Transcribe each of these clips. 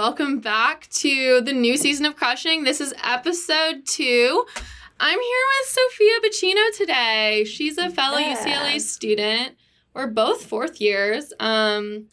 Welcome back to the new season of Crushing. This is episode two. I'm here with Sophia Bacino today. She's a fellow Yeah. UCLA student. We're both fourth years. Um,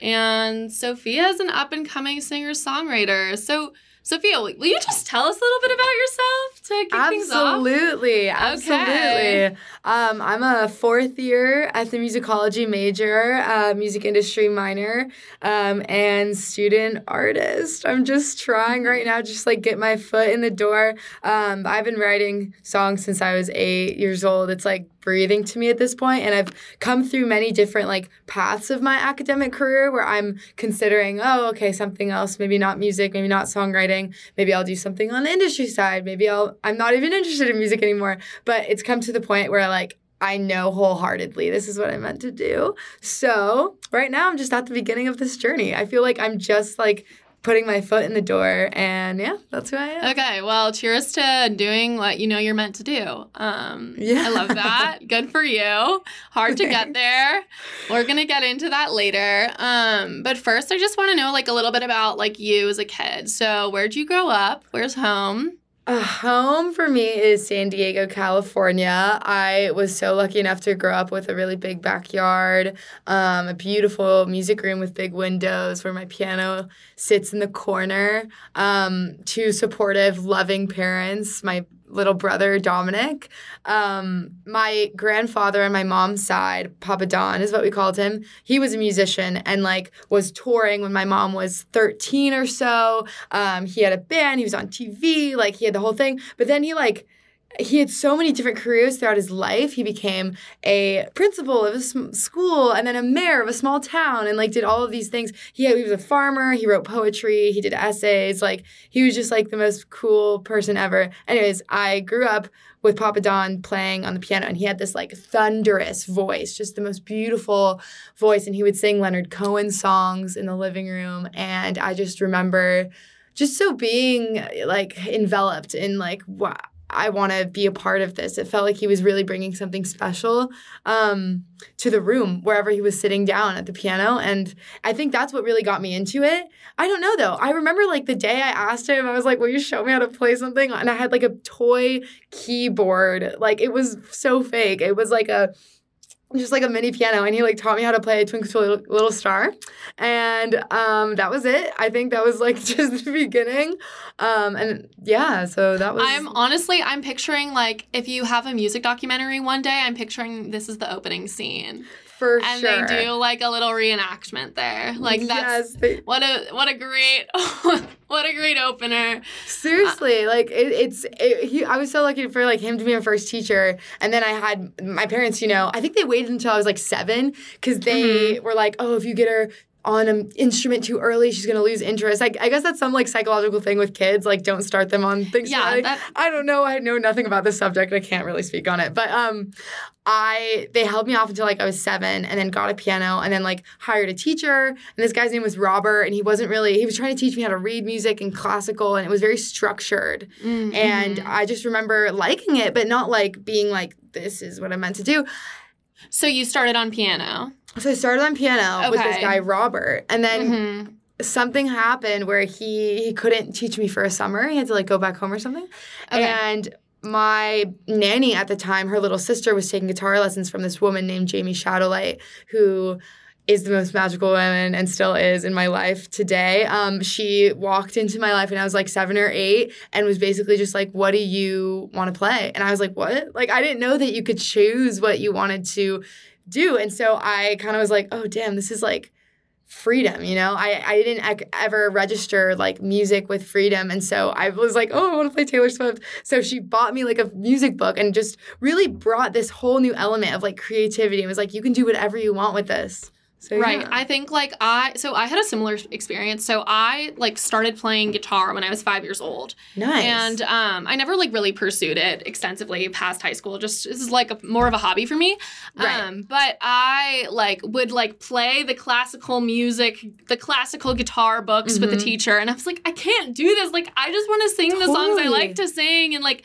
and Sophia is an up and coming singer songwriter. So, Sophia, will you just tell us a little bit about yourself to kick things off? Absolutely, absolutely. Um, I'm a fourth year ethnomusicology major, uh, music industry minor, um, and student artist. I'm just trying right now, just like get my foot in the door. Um, I've been writing songs since I was eight years old. It's like breathing to me at this point, and I've come through many different like paths of my academic career where I'm considering, oh, okay, something else, maybe not music, maybe not songwriting, maybe I'll do something on the industry side, maybe I'll I'm not even interested in music anymore. But it's come to the point where like I know wholeheartedly this is what I meant to do. So right now I'm just at the beginning of this journey. I feel like I'm just like putting my foot in the door and yeah, that's who I am. Okay, well, cheers to doing what you know you're meant to do. Um, Yeah. I love that. Good for you. Hard to get there. We're gonna get into that later. Um, but first, I just want to know like a little bit about like you as a kid. So, where'd you grow up? Where's home? Uh, home for me is San Diego, California. I was so lucky enough to grow up with a really big backyard, um, a beautiful music room with big windows where my piano sits in the corner, um, two supportive, loving parents, my little brother Dominic. Um, my grandfather on my mom's side, Papa Don is what we called him. He was a musician and like was touring when my mom was 13 or so. Um, he had a band, he was on TV, like he had the whole thing. But then he like he had so many different careers throughout his life. He became a principal of a sm- school and then a mayor of a small town and like did all of these things. He, he was a farmer, he wrote poetry, he did essays. Like he was just like the most cool person ever. Anyways, I grew up with Papa Don playing on the piano and he had this like thunderous voice, just the most beautiful voice and he would sing Leonard Cohen songs in the living room and I just remember just so being like enveloped in like wow I want to be a part of this. It felt like he was really bringing something special um, to the room wherever he was sitting down at the piano. And I think that's what really got me into it. I don't know though. I remember like the day I asked him, I was like, Will you show me how to play something? And I had like a toy keyboard. Like it was so fake. It was like a just like a mini piano and he like taught me how to play twinkle twinkle little star. And um that was it. I think that was like just the beginning. Um and yeah so that was I'm honestly, I'm picturing like if you have a music documentary one day, I'm picturing this is the opening scene, for and sure they do like a little reenactment there. Like that's yes, they- what a what a great what a great opener. seriously like it, it's it, he, i was so lucky for like him to be my first teacher and then i had my parents you know i think they waited until i was like seven because they Mm-hmm. were like oh if you get her on an instrument too early she's gonna lose interest. Like i guess that's some like psychological thing with kids like don't start them on things. Yeah, like- that- i don't know. I know nothing about this subject. I can't really speak on it. But um I they held me off until like I was seven and then got a piano and then like hired a teacher. And this guy's name was Robert and he wasn't really he was trying to teach me how to read music and classical and it was very structured. Mm-hmm. and I just remember liking it but not like being like this is what I'm meant to do. So you started on piano. So I started on piano with this guy Robert and then Mhm. something happened where he he couldn't teach me for a summer he had to like go back home or something Okay. and my nanny at the time, her little sister was taking guitar lessons from this woman named Jamie Shadowlight, who is the most magical woman and still is in my life today. Um, she walked into my life and I was like seven or eight and was basically just like, What do you want to play? And I was like, What? Like, I didn't know that you could choose what you wanted to do. And so I kind of was like, Oh, damn, this is like freedom you know? I i didn't ec- ever register like music with freedom. And so i was like oh i want to play taylor swift. So she bought me like a music book and just really brought this whole new element of like creativity. And was like you can do whatever you want with this so Right. yeah. I think like I so I had a similar experience. So I like started playing guitar when I was 5 years old. nice And um I never like really pursued it extensively past high school. Just this is like a, more of a hobby for me. Right. Um but I like would like play the classical music, the classical guitar books with the Mhm. teacher and I was like I can't do this. Like I just want to sing the songs I like to sing and like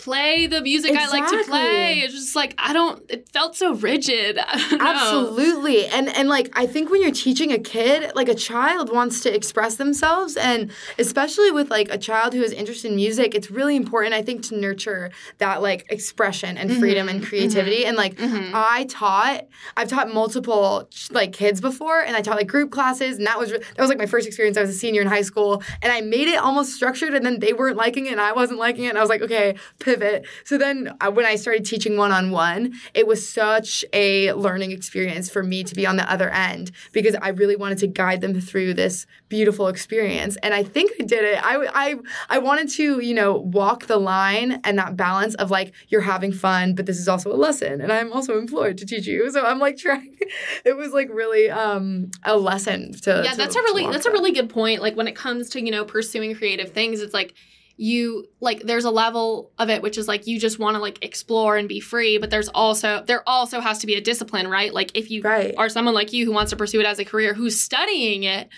play the music I like to play. It's just like I don't. It felt so rigid. I don't know. Absolutely. And and like I think when you're teaching a kid, like a child wants to express themselves and especially with like a child who is interested in music, it's really important I think to nurture that like expression and freedom and creativity and like Mhm. I taught I've taught multiple like kids before and I taught like group classes and that was that was like my first experience. I was a senior in high school and I made it almost structured and then they weren't liking it and I wasn't liking it and I was like, okay, pivot. So then uh, when I started teaching one on one, it was such a learning experience for me to be on the other end because I really wanted to guide them through this beautiful experience. And I think I did it. I, I, I wanted to, you know, walk the line and that balance of like, you're having fun, but this is also a lesson. And I'm also employed to teach you. So I'm like trying, it was like really um, a lesson to. yeah to- that's a really that's a really good point like when it comes to you know pursuing creative things it's like you like there's a level of it which is like you just want to like explore and be free but there's also there also has to be a discipline right like if you Right. are someone like you who wants to pursue it as a career who's studying it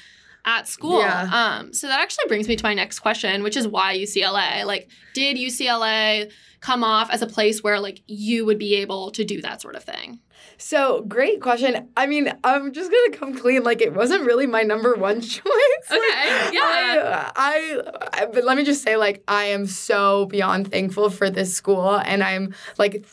at school Yeah. um so that actually brings me to my next question which is why UCLA like did UCLA come off as a place where like you would be able to do that sort of thing So great question. I mean, I'm just gonna come clean. Like it wasn't really my number one choice. Okay, yeah. I, I, but let me just say, like, I am so beyond thankful for this school, and I'm like.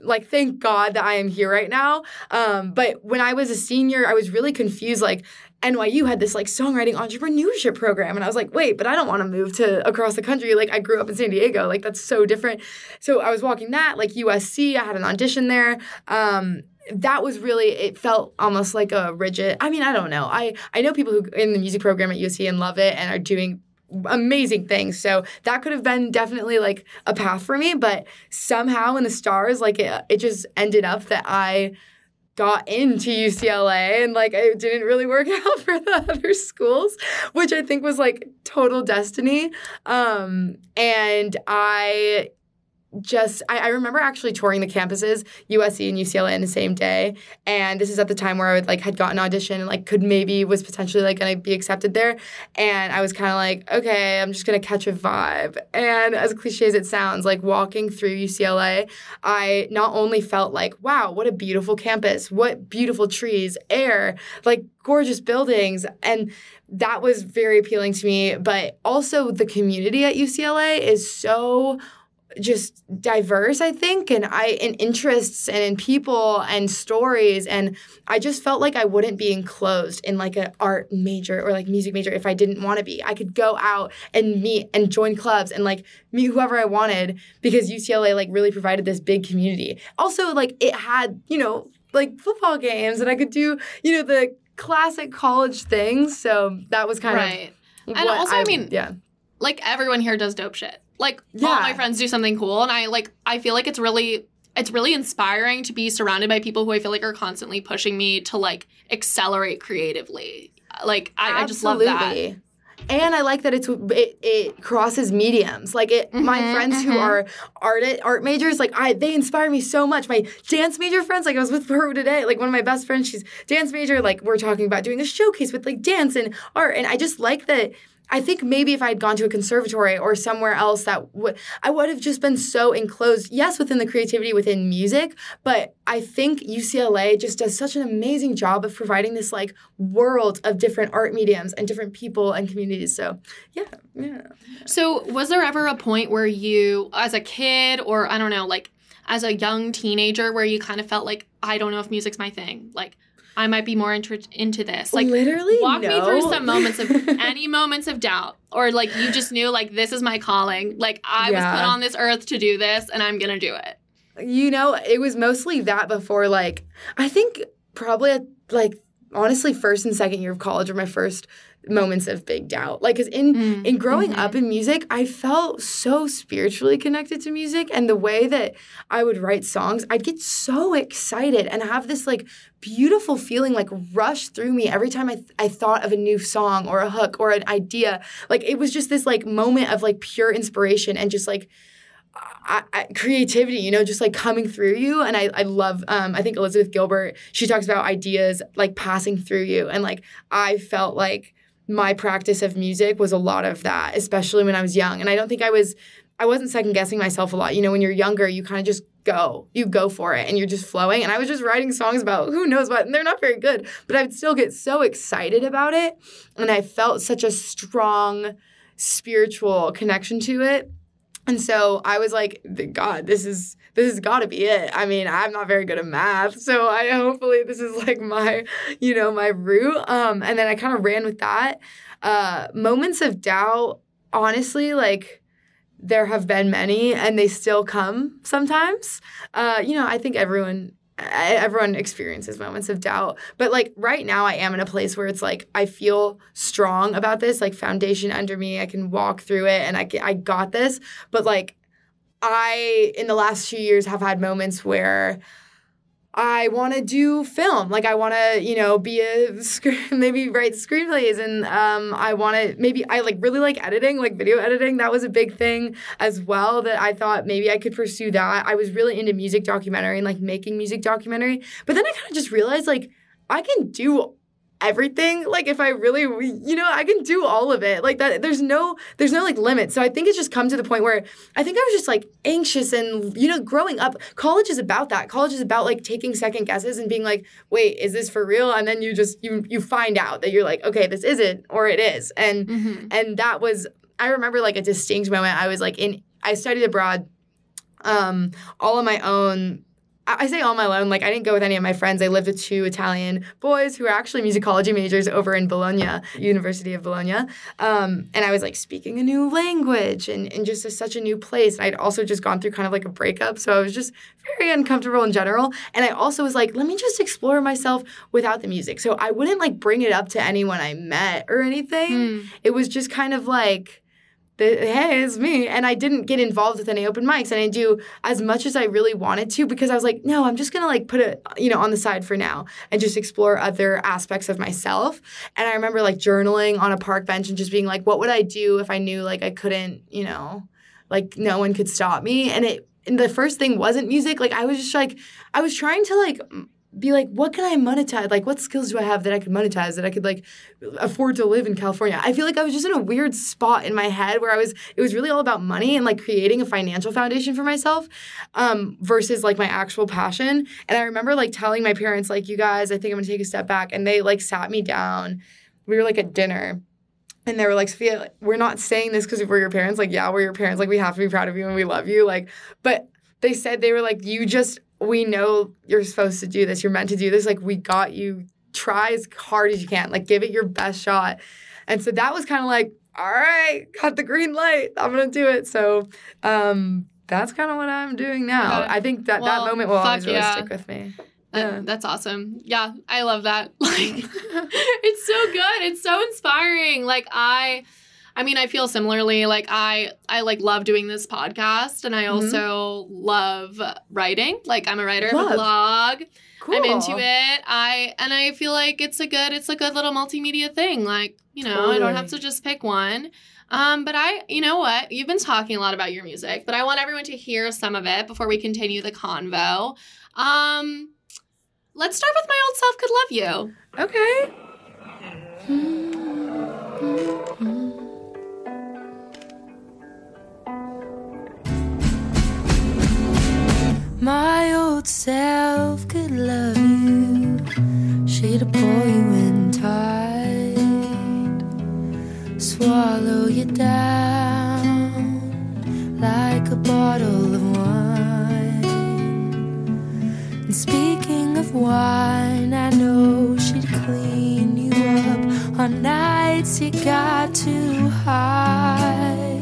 Like, thank God that I am here right now. Um, but when I was a senior, I was really confused. Like, NYU had this like songwriting entrepreneurship program, and I was like, wait, but I don't want to move to across the country. Like, I grew up in San Diego. Like, that's so different. So I was walking that. Like USC, I had an audition there. Um, that was really it felt almost like a rigid i mean i don't know i i know people who in the music program at usc and love it and are doing amazing things so that could have been definitely like a path for me but somehow in the stars like it, it just ended up that i got into UCLA and like it didn't really work out for the other schools, which I think was like total destiny. Um, and I just I, I remember actually touring the campuses USC and UCLA in the same day. And this is at the time where I would, like had gotten an audition and like could maybe was potentially like gonna be accepted there. And I was kind of like okay I'm just gonna catch a vibe. And as cliche as it sounds like walking through UCLA I not only felt like wow what a beautiful campus. What beautiful trees air like gorgeous buildings. And that was very appealing to me. But also the community at UCLA is so just diverse i think and i in interests and in people and stories. And i just felt like i wouldn't be enclosed in like an art major or like music major if i didn't want to be. I could go out and meet and join clubs and like meet whoever i wanted because ucla like really provided this big community. Also like it had you know like football games and i could do you know the classic college things. So that was kind right of Right. And also, I mean, yeah. like everyone here does dope shit. Like all my friends do something cool, and I like I feel like it's really it's really inspiring to be surrounded by people who I feel like are constantly pushing me to like accelerate creatively. Like I, I just love that. Absolutely. And I like that it's it, it crosses mediums. Like it, my Mhm, friends who mhm. are art art majors, like I, they inspire me so much. My dance major friends, like I was with her today, like one of my best friends, she's dance major. Like we're talking about doing a showcase with like dance and art, and I just like that. I think maybe if I had gone to a conservatory or somewhere else, that would I would have just been so enclosed. Yes, within the creativity within music, but I think UCLA just does such an amazing job of providing this like world of different art mediums and different people and communities. So yeah, yeah. So, was there ever a point where you, as a kid, or I don't know, like as a young teenager, where you kind of felt like, I don't know if music's my thing? Like, I might be more intr- into this. Like, literally, walk me through some moments of any moments of doubt, or like you just knew, like, this is my calling. Like, I was put on this earth to do this, and I'm gonna do it. You know, it was mostly that before like I think probably at, like honestly first and second year of college were my first moments of big doubt. Like cuz in Mm, in growing mhm. up in music, I felt so spiritually connected to music and the way that I would write songs, I'd get so excited and have this like beautiful feeling like rush through me every time I, th- I thought of a new song or a hook or an idea. Like it was just this like moment of like pure inspiration and just like I, I, creativity, you know, just like coming through you. And I, I love, um, I think Elizabeth Gilbert, she talks about ideas like passing through you. And like, I felt like my practice of music was a lot of that, especially when I was young. And I don't think I was, I wasn't second guessing myself a lot. You know, when you're younger, you kind of just go. You go for it and you're just flowing. And I was just writing songs about who knows what, and they're not very good, but I would still get so excited about it. And I felt such a strong spiritual connection to it. And so I was like, God, this is this has got to be it. I mean, I'm not very good at math, so I hopefully this is like my, you know, my route. Um, and then I kind of ran with that. Uh, moments of doubt, honestly, like there have been many and they still come sometimes. Uh, you know, I think everyone everyone experiences moments of doubt. But like right now i am in a place where it's like i feel strong about this like foundation under me i can walk through it and i, I got this. But like i in the last few years have had moments where I want to do film. Like I want to, you know, be a screen, maybe write screenplays, and um, I want to maybe I like really like editing, like video editing. That was a big thing as well. That I thought maybe I could pursue that. I was really into music documentary and like making music documentary, but then I kind of just realized like I can do everything like if i really you know i can do all of it. Like that there's no there's no like limit so i think it's just come to the point where i think i was just like anxious and you know growing up college is about that. College is about like taking second guesses and being like wait is this for real? And then you just you you find out that you're like okay this isn't or it is. And mm-hmm. and that was i remember like a distinct moment. I was like in i studied abroad um all on my own I say all my own, like I didn't go with any of my friends. I lived with two Italian boys who were actually musicology majors over in Bologna, University of Bologna. Um, and I was like speaking a new language and, and just a, such a new place. And I'd also just gone through kind of like a breakup. So I was just very uncomfortable in general. And I also was like, let me just explore myself without the music. So I wouldn't like bring it up to anyone I met or anything. Mm. It was just kind of like, hey, it's me. And I didn't get involved with any open mics. And I do as much as I really wanted to because I was like, no, I'm just gonna like put it, you know, on the side for now and just explore other aspects of myself. And I remember like journaling on a park bench and just being like, what would I do if I knew like I couldn't, you know, like no one could stop me. And it and the first thing wasn't music. Like I was just like I was trying to like be like, what can I monetize? Like, what skills do I have that I could monetize that I could like afford to live in California? I feel like I was just in a weird spot in my head where I was, it was really all about money and like creating a financial foundation for myself um, versus like my actual passion. And I remember like telling my parents, like, you guys, I think I'm gonna take a step back. And they like sat me down. We were like at dinner. And they were like, Sophia, we're not saying this because we're your parents. Like, yeah, we're your parents. Like, we have to be proud of you and we love you. Like, but they said they were like, you just we know you're supposed to do this. You're meant to do this. Like, we got you. Try as hard as you can. Like, give it your best shot. And so that was kind of like, all right, got the green light. I'm going to do it. So, um, that's kind of what I'm doing now. I think that well, that moment will always really yeah. stick with me. That, yeah. That's awesome. Yeah, I love that. Like, it's so good. It's so inspiring. Like, I I mean, I feel similarly. Like I, I like love doing this podcast, and I mm-hmm. also love writing. Like I'm a writer love. of a blog. Cool. I'm into it. I and I feel like it's a good, it's a good little multimedia thing. Like you know, totally. I don't have to just pick one. Um, but I, you know what? You've been talking a lot about your music, but I want everyone to hear some of it before we continue the convo. Um, let's start with my old self could love you. Okay. Mm-hmm. My old self could love you, she'd pull you in tight, swallow you down like a bottle of wine. And speaking of wine, I know she'd clean you up on nights you got too high.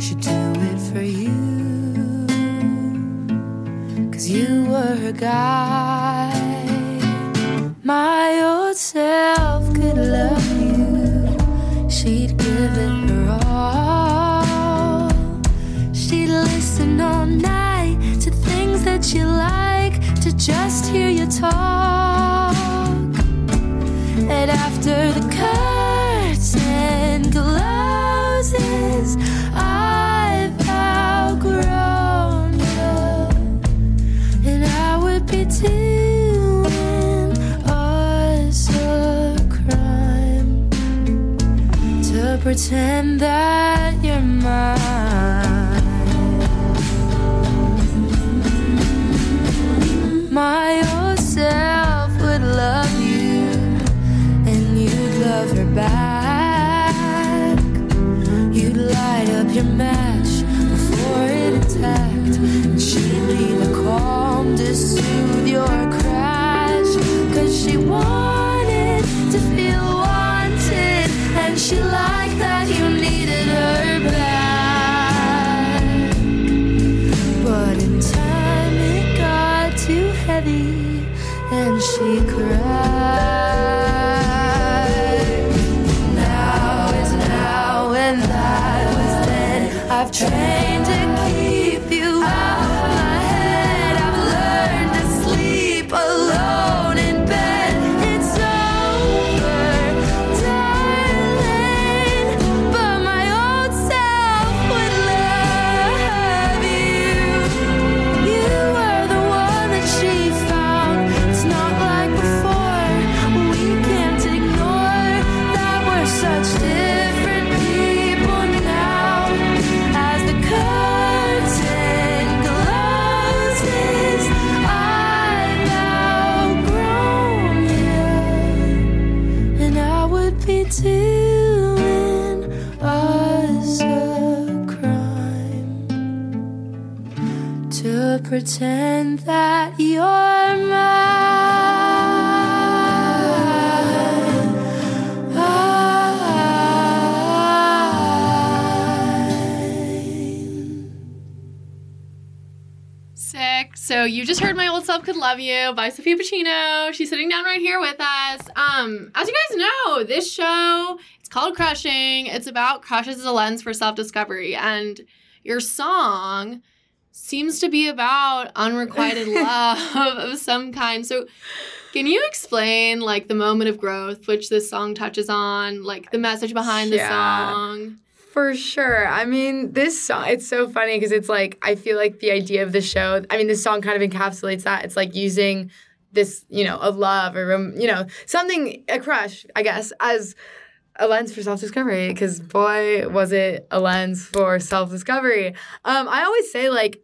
She'd do it for you. Cause you were a guy. My old self could love you. She'd give it her all. She'd listen all night to things that you like, to just hear you talk. Pretend that you're mine. Pretend that you're mine. Sick. So you just heard "My Old Self Could Love You" by Sophia Pacino. She's sitting down right here with us. Um, as you guys know, this show it's called Crushing. It's about crushes as a lens for self-discovery, and your song seems to be about unrequited love of some kind. So, can you explain like the moment of growth which this song touches on, like the message behind the song? For sure. I mean, this song, it's so funny because it's like, I feel like the idea of the show, I mean, this song kind of encapsulates that. It's like using this, you know, a love or, um, you know, something, a crush, I guess, as a lens for self discovery. Because boy, was it a lens for self discovery. Um, I always say, like,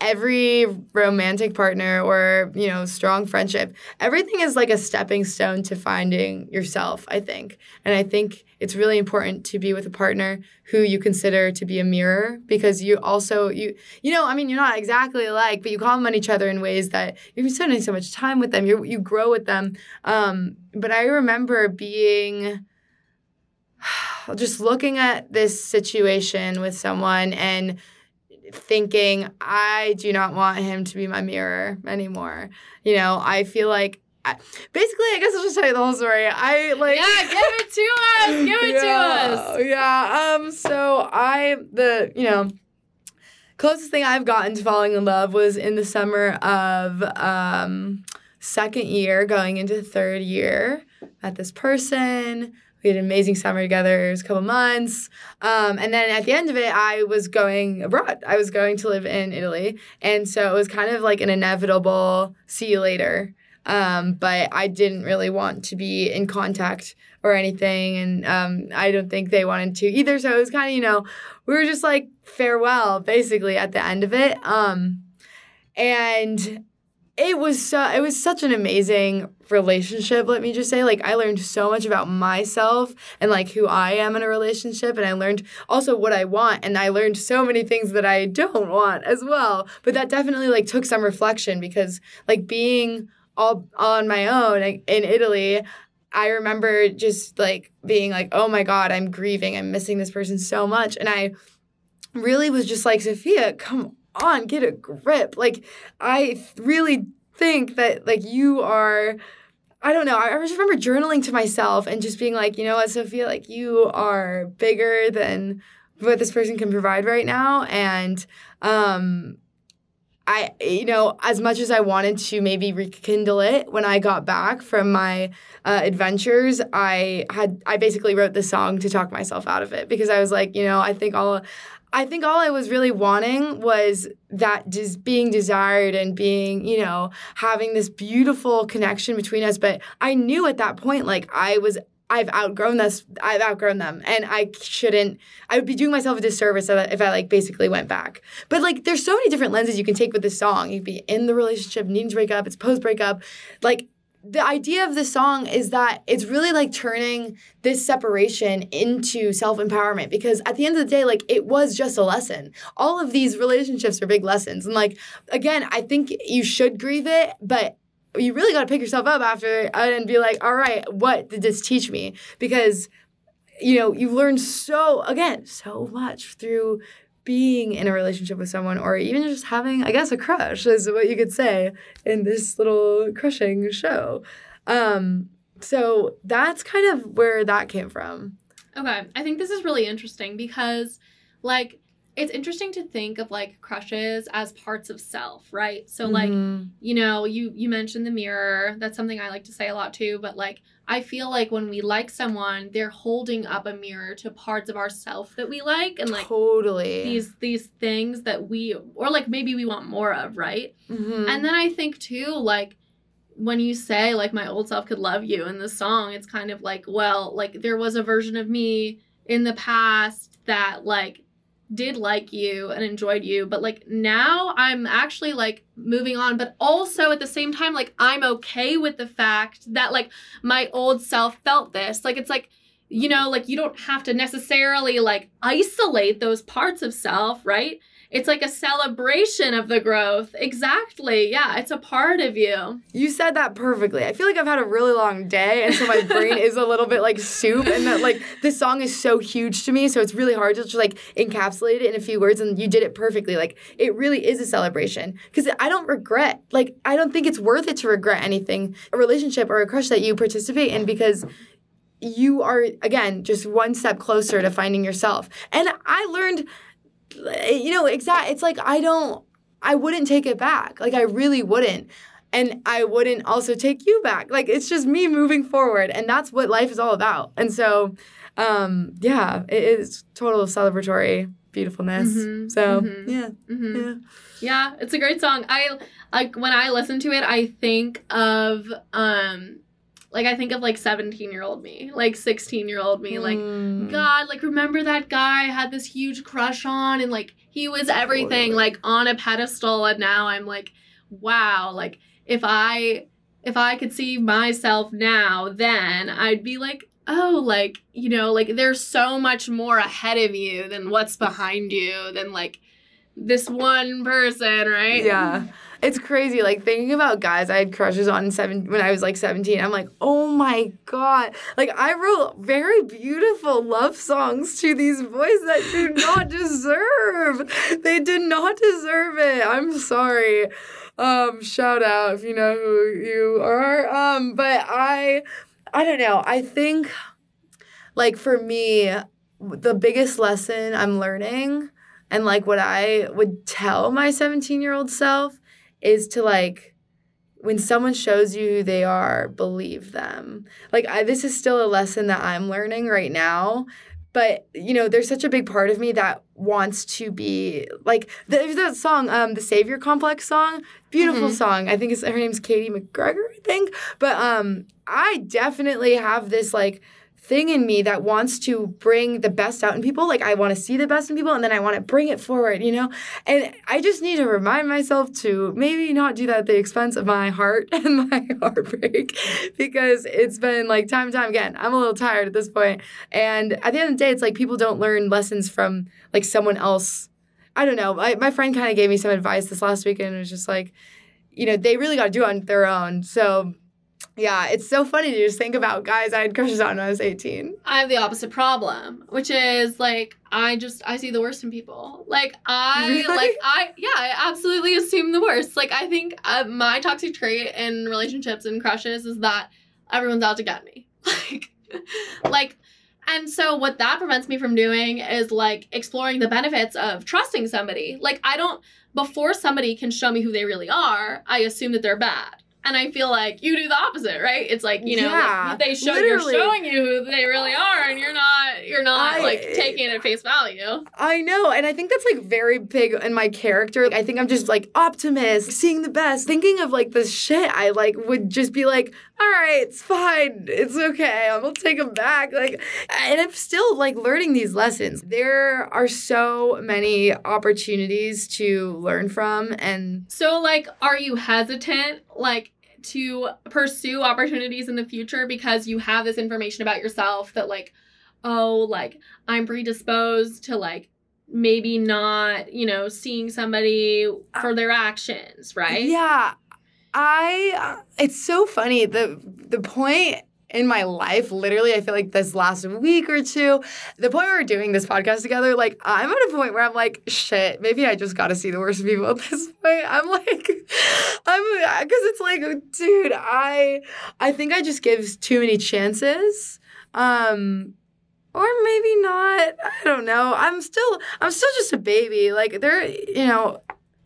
every romantic partner or you know strong friendship everything is like a stepping stone to finding yourself i think. And i think it's really important to be with a partner who you consider to be a mirror because you also you you know i mean you're not exactly alike but you compliment each other in ways that you're spending so much time with them you you grow with them. Um, but i remember being just looking at this situation with someone and thinking I do not want him to be my mirror anymore. You know, I feel like I, basically I guess I'll just tell you the whole story. I like Yeah, give it to us. Give it to us. yeah, Yeah. Um so I the, you know, closest thing I've gotten to falling in love was in the summer of um second year going into third year. Met this person. We had an amazing summer together. It was a couple months. Um, and then at the end of it, I was going abroad. I was going to live in Italy. And so it was kind of like an inevitable see you later. Um, but I didn't really want to be in contact or anything. And um, I don't think they wanted to either. So it was kind of, you know, we were just like farewell basically at the end of it. Um, and it was so it was such an amazing relationship let me just say like i learned so much about myself and like who i am in a relationship and i learned also what i want and i learned so many things that i don't want as well but that definitely like took some reflection because like being all on my own in italy I remember just like being like, oh my God, I'm grieving. I'm missing this person so much. And I really was just like, Sophia, come on, get a grip. Like, I really think that like you are. I don't know. I just remember journaling to myself and just being like, you know what, Sophia, like you are bigger than what this person can provide right now. And um I, you know, as much as I wanted to maybe rekindle it when I got back from my uh, adventures, I had, I basically wrote the song to talk myself out of it because I was like, you know, I think all, I think all I was really wanting was that just being desired and being, you know, having this beautiful connection between us. But I knew at that point, like, I was I've outgrown this. I've outgrown them, and I shouldn't. I would be doing myself a disservice if I like basically went back. But like, there's so many different lenses you can take with this song. You could be in the relationship, needing to break up. It's post breakup. Like, the idea of the song is that it's really like turning this separation into self empowerment because at the end of the day, like it was just a lesson. All of these relationships are big lessons. And like, again, I think you should grieve it, but you really got to pick yourself up after and be like, all right, what did this teach me? Because, you know, you learn so, again, so much through being in a relationship with someone or even just having, I guess, a crush is what you could say in this little crushing show. Um, so that's kind of where that came from. Okay. I think this is really interesting because, like, it's interesting to think of like crushes as parts of self, right? So like, Mhm. you know, you you mentioned the mirror. That's something I like to say a lot too, but like I feel like when we like someone, they're holding up a mirror to parts of ourself that we like and like totally. these these things that we or like maybe we want more of, right? Mhm. And then I think too, like when you say like my old self could love you in the song, it's kind of like, well, like there was a version of me in the past that like did like you and enjoyed you, but like now I'm actually like moving on, but also at the same time, like I'm okay with the fact that like my old self felt this. Like it's like, you know, like you don't have to necessarily like isolate those parts of self, right? It's like a celebration of the growth. Exactly. Yeah, it's a part of you. You said that perfectly. I feel like I've had a really long day, and so my brain is a little bit like soup. And that like this song is so huge to me, so it's really hard to just like encapsulate it in a few words. And you did it perfectly. Like it really is a celebration because I don't regret. Like I don't think it's worth it to regret anything, a relationship or a crush that you participate in because you are again just one step closer to finding yourself. And I learned, you know, exact. It's like I don't. I wouldn't take it back. Like I really wouldn't and I wouldn't also take you back. Like it's just me moving forward, and that's what life is all about. And so, um, yeah, it is total celebratory beautifulness. Mhm, So mhm. yeah, hmm yeah. Yeah, it's a great song. I like when I listen to it, I think of um like I think of like 17-year-old me, like 16-year-old me, like Mm. God, like remember that guy I had this huge crush on and like he was everything Totally. like on a pedestal and now I'm like wow, like if I if I could see myself now then I'd be like oh like you know like there's so much more ahead of you than what's behind you than like this one person, right? Yeah. It's crazy. Like thinking about guys I had crushes on seven when I was like 17. I'm like, oh my God. Like I wrote very beautiful love songs to these boys that do not deserve. They did not deserve it. I'm sorry. Um, shout out if you know who you are. Um, but I I don't know. I think like for me, the biggest lesson I'm learning and like what I would tell my 17 year old self is to like when someone shows you who they are, believe them. Like I, this is still a lesson that I'm learning right now. But you know, there's such a big part of me that wants to be like there's that song, um, the Savior Complex song, beautiful Mhm. song. I think it's her name's Katie McGregor, I think. But um, I definitely have this like thing in me that wants to bring the best out in people. Like I want to see the best in people and then I want to bring it forward, you know? And I just need to remind myself to maybe not do that at the expense of my heart and my heartbreak because it's been like time and time again. I'm a little tired at this point. And at the end of the day, it's like people don't learn lessons from like someone else. I don't know. My, my friend kind of gave me some advice this last weekend. It was just like, you know, they really got to do it on their own. So, yeah, it's so funny to just think about guys I had crushes on when I was 18. I have the opposite problem, which is like I just I see the worst in people. Like I Really? like I yeah, I absolutely assume the worst. Like I think uh, my toxic trait in relationships and crushes is that everyone's out to get me. Like like and so what that prevents me from doing is like exploring the benefits of trusting somebody. Like I don't before somebody can show me who they really are, I assume that they're bad. And I feel like you do the opposite, right? It's like, you know, like, they show literally. you're showing you who they really are and you're not you're not I- like taking it at face value. I know, and I think that's like very big in my character. I think I'm just like optimist, seeing the best, thinking of like the shit. I like would just be like, all right, it's fine, it's okay, I'm gonna take them back. Like, and I'm still like learning these lessons. There are so many opportunities to learn from, and So like are you hesitant like to pursue opportunities in the future because you have this information about yourself that like oh like i'm predisposed to like maybe not you know seeing somebody uh, for their actions right Yeah. I uh, it's so funny the the point in my life literally I feel like this last week or two the point we're doing this podcast together like I'm at a point where I'm like shit maybe I just got to see the worst people at this point. I'm like I'm cuz it's like dude I I think I just give too many chances um or maybe not I don't know. I'm still I'm still just a baby. Like there you know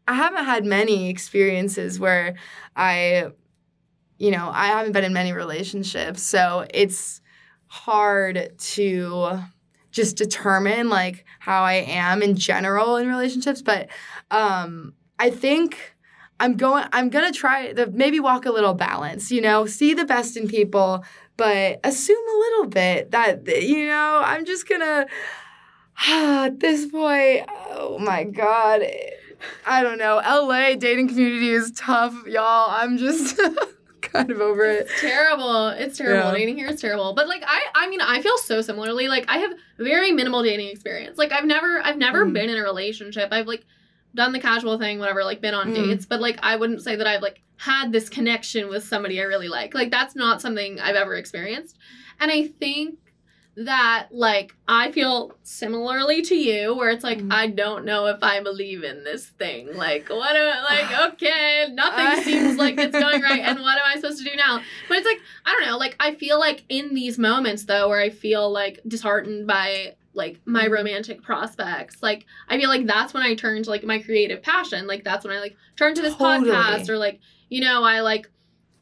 I haven't had many experiences where I, you know, I haven't been in many relationships. So it's hard to just determine like how I am in general in relationships. But um, I think I'm going, I'm to try to maybe walk a little balance, you know, see the best in people, but assume a little bit that, you know, I'm just to, at this point, oh my God. I don't know. LA dating community is tough, y'all. I'm just kind of over it. It's terrible. It's terrible. Yeah. Dating here is terrible. But like I I mean I feel so similarly. Like I have very minimal dating experience. Like I've never I've never Mm. been in a relationship. I've like done the casual thing, whatever, like been on Mm. dates, but like I wouldn't say that I've like had this connection with somebody I really like. Like that's not something I've ever experienced. And I think that like I feel similarly to you where it's like Mm. I don't know if I believe in this thing. Like what do like okay, nothing I- seems like it's going right and what am I supposed to do now? But it's like I don't know, like I feel like in these moments though where I feel like disheartened by like my Mhm. romantic prospects, like I feel like that's when I turn to like my creative passion. Like that's when I like turn to this Totally. podcast or like you know, I like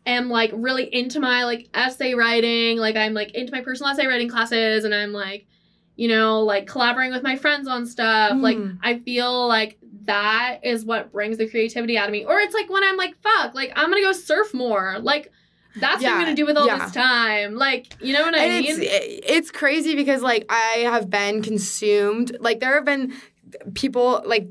am like really into my like essay writing, like I'm like into my personal essay writing classes and I'm like you know, like collaborating with my friends on stuff. Like Mm. I feel like that is what brings the creativity out of me. Or it's like when I'm like, fuck, like I'm gonna go surf more. Like that's what I'm gonna do with all yeah. this time. Like, you know what I and mean? it's it's crazy because like I have been consumed. Like there have been people like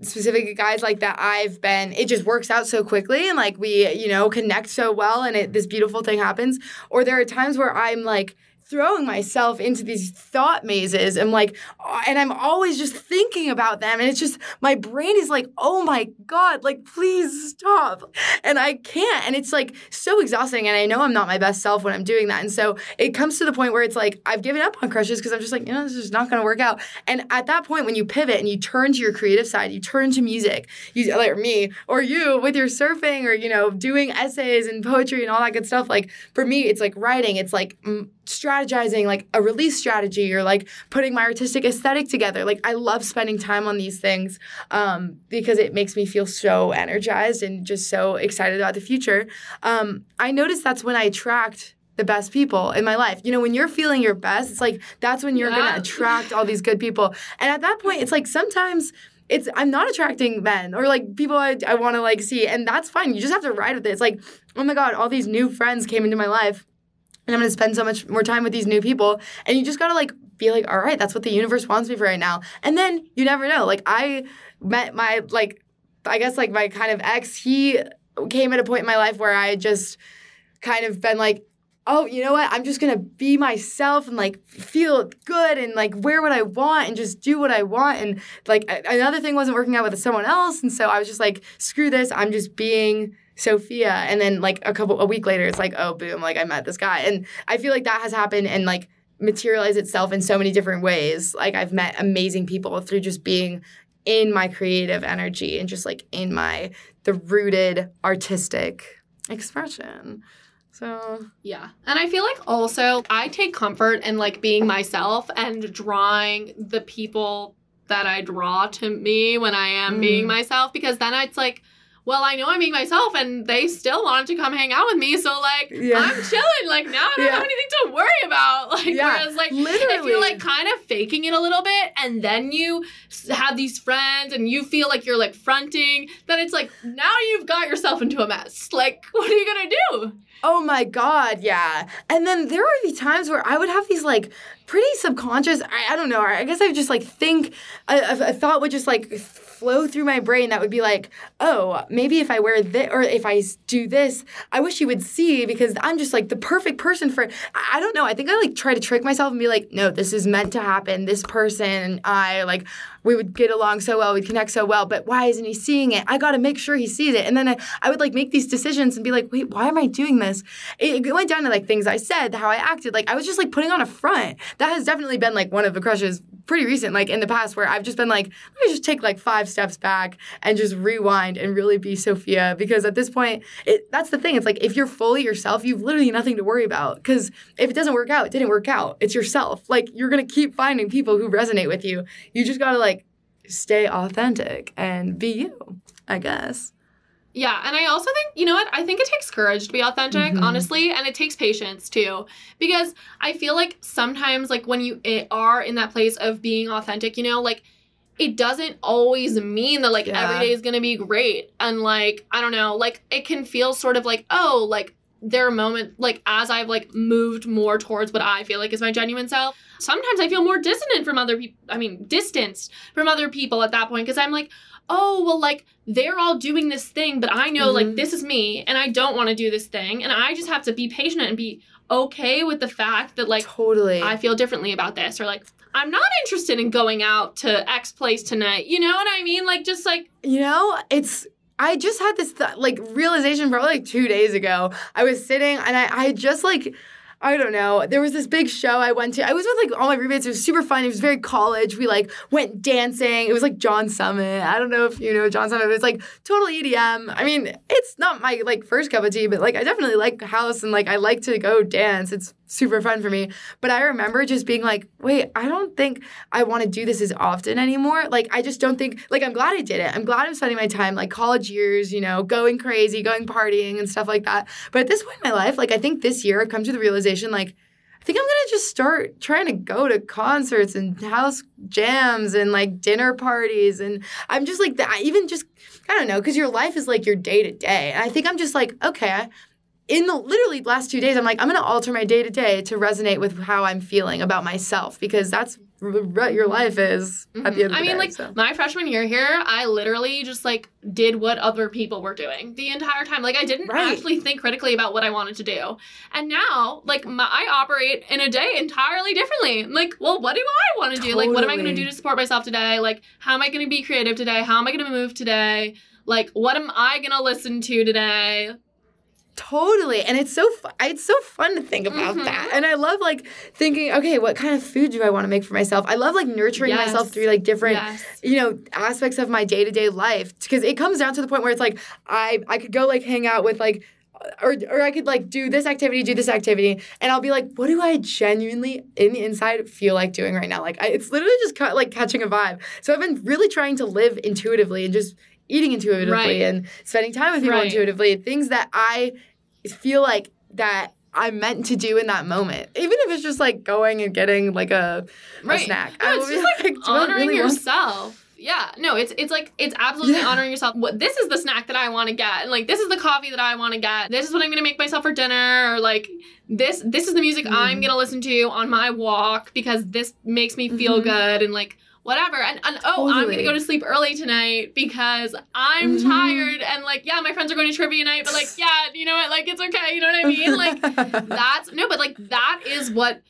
specific guys like that I've been it just works out so quickly and like we you know connect so well and it this beautiful thing happens. Or there are times where I'm like throwing myself into these thought mazes and like and I'm always just thinking about them and it's just my brain is like oh my god like please stop. And I can't and it's like so exhausting and I know I'm not my best self when I'm doing that and so it comes to the point where it's like I've given up on crushes because I'm just like you know this is not going to work out. And at that point when you pivot and you turn to your creative side you turn to music you like me or you with your surfing or you know doing essays and poetry and all that good stuff like for me it's like writing it's like strategizing like a release strategy or like putting my artistic aesthetic together. Like i love spending time on these things um, because it makes me feel so energized and just so excited about the future. Um, i noticed that's when i attract the best people in my life. You know when you're feeling your best it's like that's when you're Yeah. gonna attract all these good people. And at that point it's like sometimes it's I'm not attracting men or like people I, I want to like see and that's fine. You just have to ride with it. It's like oh my god all these new friends came into my life and I'm gonna spend so much more time with these new people. And you just gotta like be like, all right, that's what the universe wants me for right now. And then you never know. Like I met my like I guess like my kind of ex, he came at a point in my life where I just kind of been like, oh, you know what? I'm just gonna be myself and like feel good and like wear what I want and just do what I want. And like another thing wasn't working out with someone else. And so I was just like, screw this, I'm just being Sophia. And then like a couple a week later, it's like, oh boom, like I met this guy. And I feel like that has happened and like materialized itself in so many different ways. Like I've met amazing people through just being in my creative energy and just like in my the rooted artistic expression. So Yeah. And I feel like also I take comfort in like being myself and drawing the people that I draw to me when I am Mm. being myself because then it's like, well, I know I'm being myself and they still wanted to come hang out with me. So like Yeah. I'm chilling. Like now I don't Yeah. have anything to worry about. Like Yeah, whereas like Literally. if you're like kind of faking it a little bit and then you have these friends and you feel like you're like fronting, then it's like now you've got yourself into a mess. Like what are you gonna do? Oh my god, yeah. And then there would be times where I would have these like pretty subconscious. I, I don't know. I guess I just like think a, a, a thought would just like flow through my brain that would be like, oh, maybe if I wear this or if I do this, I wish you would see because I'm just like the perfect person for. I, don't know. I think I like try to trick myself and be like, no, this is meant to happen. This person and I like we would get along so well, we'd connect so well, but why isn't he seeing it? I got to make sure he sees it. And then I, I would like make these decisions and be like, wait, why am I doing this? It, it went down to like things I said, how I acted. Like I was just like putting on a front. That has definitely been like one of the crushes pretty recent, like in the past, where I've just been like, let me just take like five steps back and just rewind and really be Sophia. Because at this point, it that's the thing. It's like if you're fully yourself, you've literally nothing to worry about. Because if it doesn't work out, it didn't work out. It's yourself. Like you're gonna keep finding people who resonate with you. You just gotta like stay authentic and be you, I guess. Yeah, and I also think, you know what? I think it takes courage to be authentic, Mhm. honestly, and it takes patience too. Because I feel like sometimes like when you i- are in that place of being authentic, you know, like it doesn't always mean that like Yeah. every day is going to be great and like I don't know, like it can feel sort of like, oh, like there are moments like as I've like moved more towards what I feel like is my genuine self, sometimes I feel more dissonant from other people. I mean, distanced from other people at that point because I'm like, oh, well, like they're all doing this thing, but I know like Mhm. this is me and I don't want to do this thing. And I just have to be patient and be okay with the fact that like totally. I feel differently about this or like I'm not interested in going out to X place tonight. You know what I mean? Like just like You know, it's I just had this th- like realization probably like two days ago. I was sitting and I I just like I don't know. There was this big show I went to. I was with like all my roommates. It was super fun. It was very college. We like went dancing. It was like John Summit. I don't know if you know John Summit. It was like total EDM. I mean, it's not my like first cup of tea, but like I definitely like house and like I like to go dance. It's super fun for me. But I remember just being like, wait, I don't think I want to do this as often anymore. Like, I just don't think, like, I'm glad I did it. I'm glad I'm spending my time, like, college years, you know, going crazy, going partying and stuff like that. But at this point in my life, like, I think this year I've come to the realization, like, I think I'm gonna just start trying to go to concerts and house jams and like dinner parties. And I'm just like, that. even just, I don't know, because your life is like your day to day. And I think I'm just like, okay, in the literally last two days, I'm like, I'm gonna alter my day to day to resonate with how I'm feeling about myself because that's what your life is at the mm-hmm. end of the day. I mean, day, like so. my freshman year here, I literally just like did what other people were doing the entire time. Like I didn't Right. actually think critically about what I wanted to do. And now, like my, I operate in a day entirely differently. I'm like, well, what do I want to do? Like, what am I going to do to support myself today? Like, how am I going to be creative today? How am I going to move today? Like, what am I going to listen to today? Totally, and it's so fu- it's so fun to think about Mhm. that, and I love like thinking, okay, what kind of food do I want to make for myself? I love like nurturing Yes. myself through like different Yes. you know aspects of my day-to-day life because it comes down to the point where it's like i i could go like hang out with like or, or I could like do this activity, do this activity, and I'll be like, what do I genuinely in the inside feel like doing right now? Like, I, it's literally just ca- like catching a vibe. So I've been really trying to live intuitively and just eating intuitively Right. and spending time with people Right. intuitively, things that I feel like that I'm meant to do in that moment, even if it's just like going and getting like a, a Right. snack. No, I it's just like do honoring really yourself. Yeah, no, it's it's like it's absolutely Yeah. honoring yourself. What this is the snack that I want to get, and like this is the coffee that I want to get. This is what I'm gonna make myself for dinner, or like this this is the music I'm Mhm. gonna listen to on my walk because this makes me feel Mhm. good, and like whatever. And, and oh, I'm gonna go to sleep early tonight because I'm Mhm. tired, and like yeah, my friends are going to trivia night, but like yeah, you know what, like it's okay, you know what I mean? Like that's no, but like that is what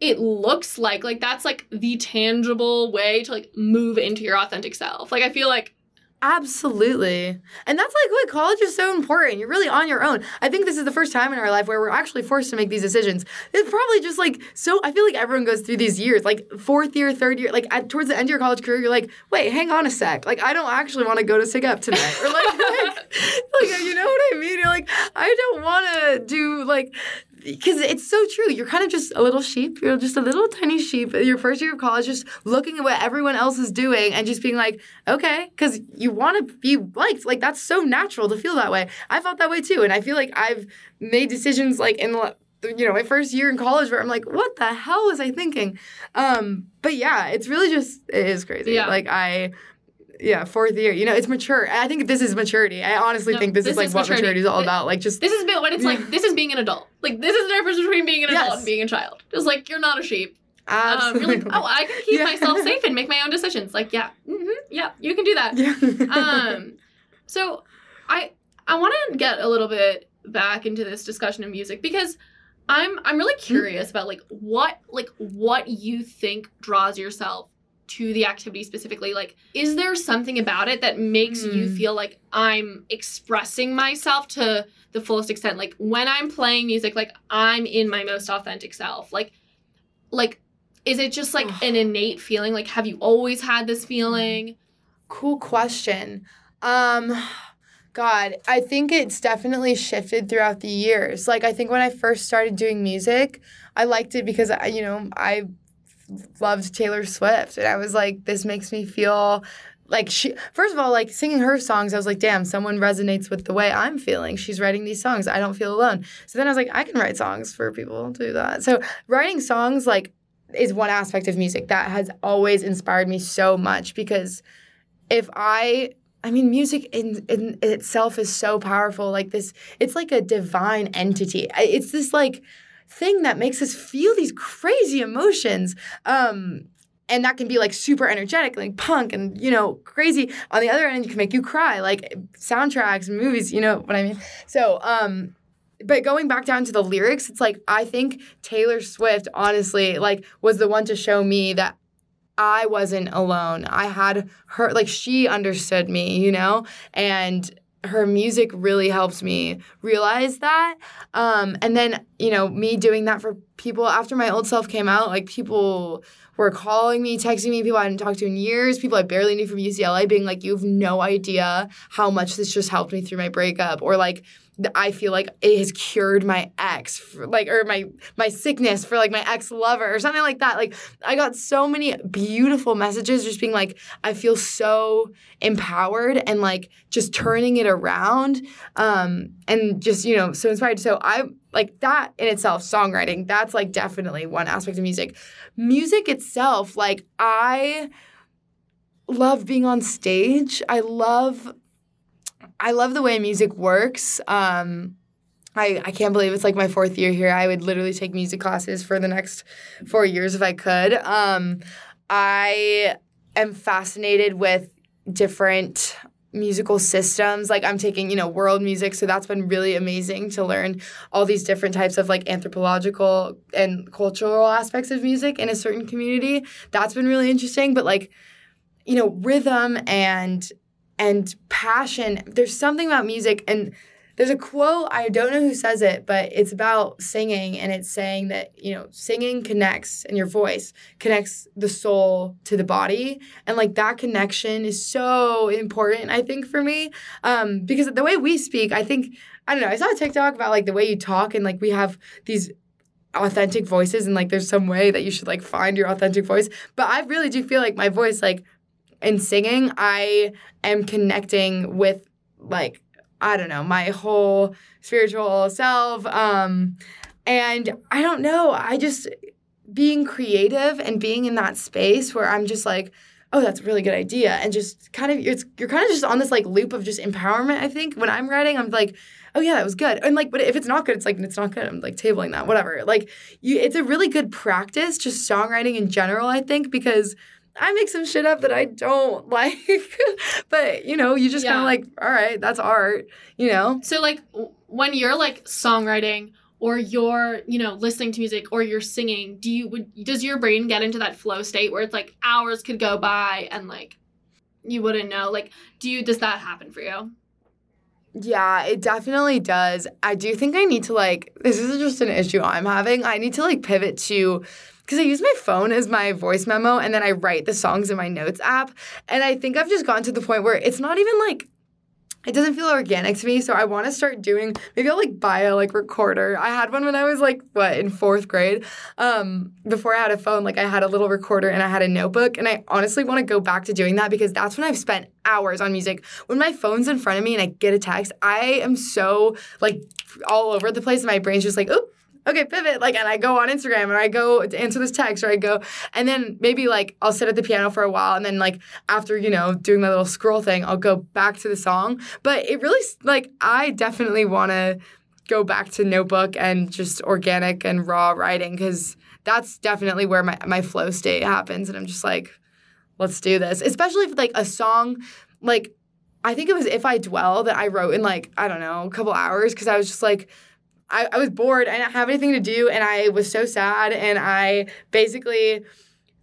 it looks like. Like that's like the tangible way to like move into your authentic self. Like I feel like Absolutely. And that's like what college is so important. You're really on your own. I think this is the first time in our life where we're actually forced to make these decisions. It's probably just like so I feel like everyone goes through these years, like fourth year, third year, like at, towards the end of your college career, you're like, wait, hang on a sec. Like I don't actually want to go to SigEp tonight. Or like, like, like you know what I mean? You're like, I don't wanna do like because it's so true. You're kind of just a little sheep. You're just a little tiny sheep. Your first year of college, just looking at what everyone else is doing and just being like, okay, because you want to be liked. Like that's so natural to feel that way. I felt that way too, and I feel like I've made decisions like in the you know my first year in college where I'm like, what the hell was I thinking? Um, but yeah, it's really just it is crazy. Yeah. Like I. Yeah, fourth year. You know, it's mature. I think this is maturity. I honestly No, think this, this is like is what maturity. is all about. Like just this is what it's like. This is being an adult. Like this is the difference between being an adult and being a child. Just like you're not a sheep. Absolutely. Um, you're like, oh, I can keep Yeah. myself safe and make my own decisions. Like, yeah, hmm yeah, you can do that. Yeah. um, so I I want to get a little bit back into this discussion of music because I'm I'm really curious about like what like what you think draws yourself to the activity specifically. Like, is there something about it that makes you Hmm. feel like I'm expressing myself to the fullest extent? Like when I'm playing music, like I'm in my most authentic self. Like, like. Is it just like an innate feeling? Like, have you always had this feeling? Cool question. Um God, I think it's definitely shifted throughout the years. Like I think when I first started doing music, I liked it because I, you know, I loved Taylor Swift and I was like this makes me feel like she first of all like singing her songs I was like damn someone resonates with the way I'm feeling. She's writing these songs. I don't feel alone. So then I was like I can write songs for people to do that. So writing songs like is one aspect of music that has always inspired me so much because if I I mean music in, in itself is so powerful like this it's like a divine entity. It's this like thing that makes us feel these crazy emotions. Um and that can be like super energetic, like punk and you know, crazy. On the other end, it can make you cry, like soundtracks movies, you know what I mean? So, um, but going back down to the lyrics, it's like I think Taylor Swift, honestly, like was the one to show me that I wasn't alone. I had her, like she understood me, you know, and her music really helps me realize that. Um, and then you know, me doing that for people after my old self came out, like people were calling me, texting me, people I hadn't talked to in years, people I barely knew from UCLA, being like, "You have no idea how much this just helped me through my breakup," or like. I feel like it has cured my ex, for, like or my my sickness for like my ex lover or something like that. Like I got so many beautiful messages, just being like, I feel so empowered and like just turning it around, um, and just you know so inspired. So I like that in itself, songwriting. That's like definitely one aspect of music. Music itself, like I love being on stage. I love I love the way music works. Um, I, I can't believe it's like my fourth year here. I would literally take music classes for the next four years if I could. Um, I am fascinated with different musical systems. Like I'm taking, you know, world music, so that's been really amazing to learn all these different types of like anthropological and cultural aspects of music in a certain community. That's been really interesting. But like, you know, rhythm and and passion. There's something about music and there's a quote, I don't know who says it, but it's about singing and it's saying that, you know, singing connects and your voice connects the soul to the body. And like that connection is so important, I think, for me. Um, because the way we speak, I think, I don't know, I saw a TikTok about like the way you talk and like we have these authentic voices and like there's some way that you should like find your authentic voice. But I really do feel like my voice, like in singing, I am connecting with like I don't know my whole spiritual self. Um, and I don't know. I just being creative and being in that space where I'm just like, oh, that's a really good idea, and just kind of it's you're kind of just on this like loop of just empowerment. I think when I'm writing, I'm like. Oh yeah, that was good. And like, but if it's not good, it's like it's not good. I'm like tabling that, whatever. Like, you, it's a really good practice, just songwriting in general. I think because I make some shit up that I don't like. but, you know, you just kind of like, all right, that's art, you know? So like when you're like songwriting or you're, you know, listening to music or you're singing, do you would does your brain get into that flow state where it's like hours could go by and like you wouldn't know? Like do you does that happen for you? Yeah, it definitely does. I do think I need to like, this is just an issue I'm having. I need to like pivot to, because I use my phone as my voice memo and then I write the songs in my notes app. And I think I've just gotten to the point where it's not even like, it doesn't feel organic to me. So I want to start doing, maybe I'll like buy a like recorder. I had one when I was like, what, in fourth grade. Um, before I had a phone, like I had a little recorder and I had a notebook. And I honestly want to go back to doing that because that's when I've spent hours on music. When my phone's in front of me and I get a text, I am so like all over the place. And my brain's just like, oh, okay, pivot. Like, and I go on Instagram or I go to answer this text or I go, and then maybe like I'll sit at the piano for a while and then like after, you know, doing my little scroll thing, I'll go back to the song. But it really, like, I definitely want to go back to notebook and just organic and raw writing because that's definitely where my, my flow state happens. And I'm just like, let's do this. Especially if like a song, like, I think it was If I Dwell that I wrote in like, I don't know, a couple hours because I was just like, I, I was bored. I didn't have anything to do and I was so sad. And I basically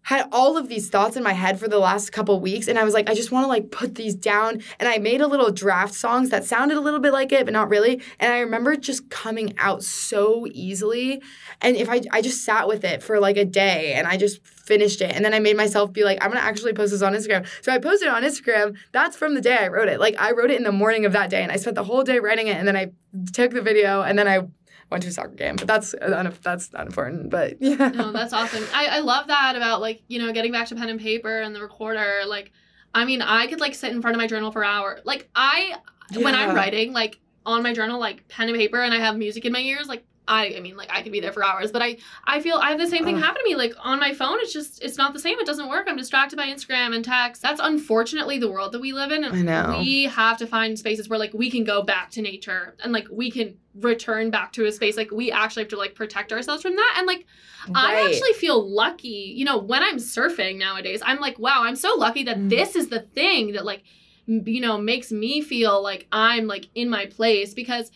had all of these thoughts in my head for the last couple weeks and I was like I just want to like put these down and I made a little draft songs that sounded a little bit like it but not really and I remember just coming out so easily and if I I just sat with it for like a day and I just finished it and then I made myself be like I'm going to actually post this on Instagram. So I posted it on Instagram. That's from the day I wrote it. Like I wrote it in the morning of that day and I spent the whole day writing it and then I took the video and then I went to a soccer game, but that's uh, that's not important. But yeah, no, that's awesome. I I love that about like you know getting back to pen and paper and the recorder. Like, I mean, I could like sit in front of my journal for hours. Like I yeah. when I'm writing like on my journal like pen and paper and I have music in my ears like I I mean like I could be there for hours, but I I feel I have the same thing happen to me. Like on my phone, it's just it's not the same. It doesn't work. I'm distracted by Instagram and text. That's unfortunately the world that we live in. I know. We have to find spaces where like we can go back to nature and like we can return back to a space. Like we actually have to like protect ourselves from that. And like right. I actually feel lucky. You know, when I'm surfing nowadays, I'm like, wow, I'm so lucky that mm. this is the thing that like you know makes me feel like I'm like in my place because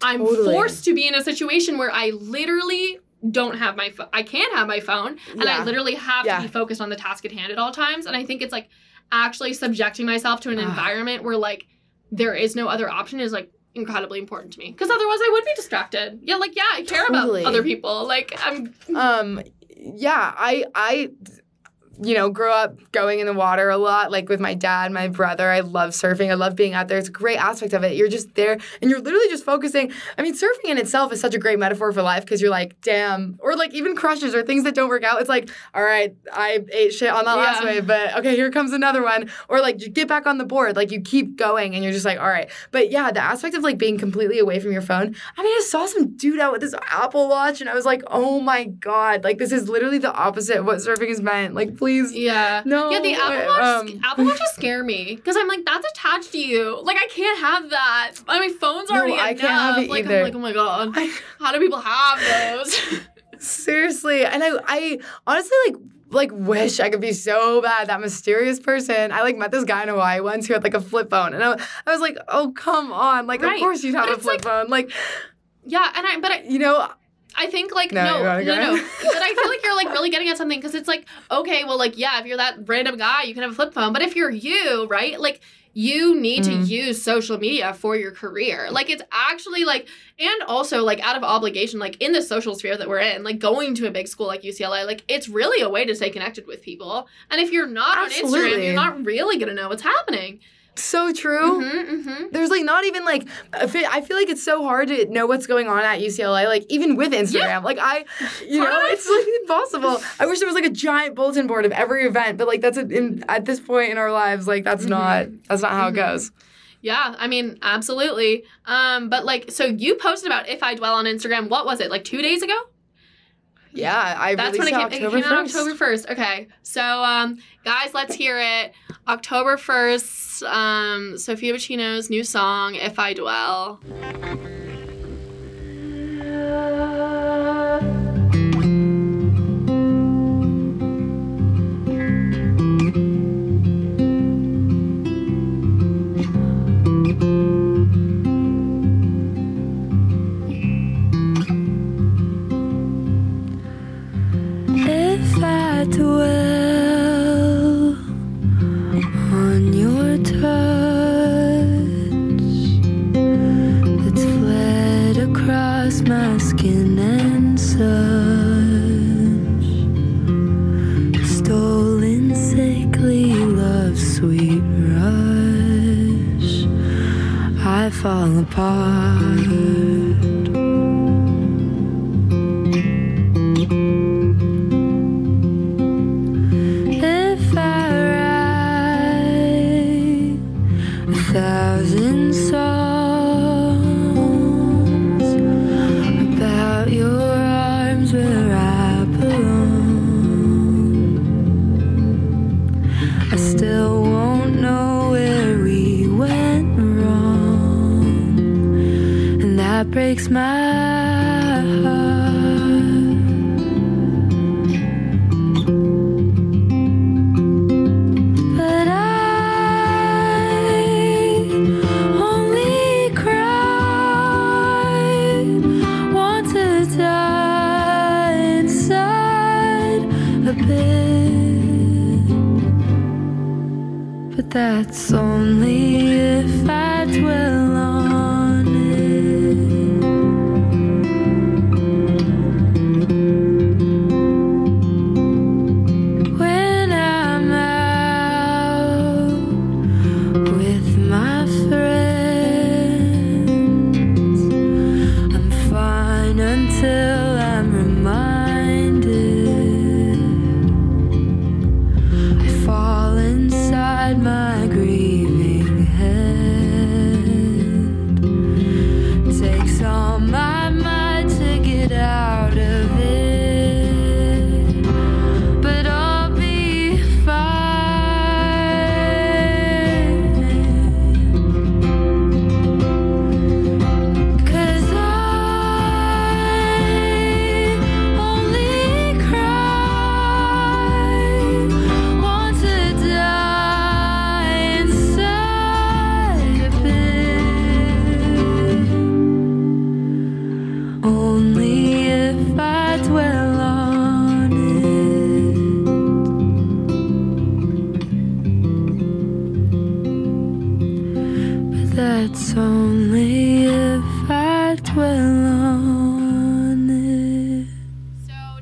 I'm totally. forced to be in a situation where I literally don't have my phone. I can't have my phone, and yeah. I literally have yeah. to be focused on the task at hand at all times. And I think it's like actually subjecting myself to an environment where like there is no other option is like incredibly important to me because otherwise I would be distracted. Yeah, like yeah, I care totally. about other people. Like I'm. Um. Yeah, I I you know, grew up going in the water a lot, like with my dad, my brother. I love surfing. I love being out there. It's a great aspect of it. You're just there and you're literally just focusing. I mean, surfing in itself is such a great metaphor for life because you're like, damn, or like even crushes or things that don't work out. It's like, all right, I ate shit on that yeah. last wave, but okay, here comes another one. Or like, you get back on the board. Like, you keep going and you're just like, all right. But yeah, the aspect of like being completely away from your phone. I mean, I saw some dude out with this Apple Watch and I was like, oh my God, like, this is literally the opposite of what surfing is meant. Like, please. Yeah. No. Yeah, the Apple Watch, um, Apple Watches scare me because I'm like, that's attached to you. Like, I can't have that. I mean, phone's already no, I enough. Can't have it like, either. I'm like, oh my god, how do people have those? Seriously, and I, I honestly like like wish I could be so bad that mysterious person. I like met this guy in Hawaii once who had like a flip phone, and I, I was like, oh come on, like right. of course you'd have but a flip like, phone, like yeah, and I but I, you know I think like no, no, no, no. but I feel like you're like really getting at something because it's like okay, well, like yeah, if you're that random guy, you can have a flip phone. But if you're you, right, like you need mm. to use social media for your career. Like it's actually like, and also like out of obligation, like in the social sphere that we're in, like going to a big school like UCLA, like it's really a way to stay connected with people. And if you're not Absolutely. on Instagram, you're not really gonna know what's happening so true. Mm-hmm, mm-hmm. There's like not even like I feel like it's so hard to know what's going on at UCLA. Like even with Instagram, yeah. like I, you know, it's like impossible. I wish there was like a giant bulletin board of every event, but like that's a, in, at this point in our lives, like that's mm-hmm. not that's not how it mm-hmm. goes. Yeah, I mean, absolutely. Um, but like, so you posted about if I dwell on Instagram. What was it like two days ago? Yeah, I That's when it came, October it came 1st. out October 1st. Okay. So, um, guys, let's hear it. October 1st, um, Sophia Buccino's new song, If I Dwell.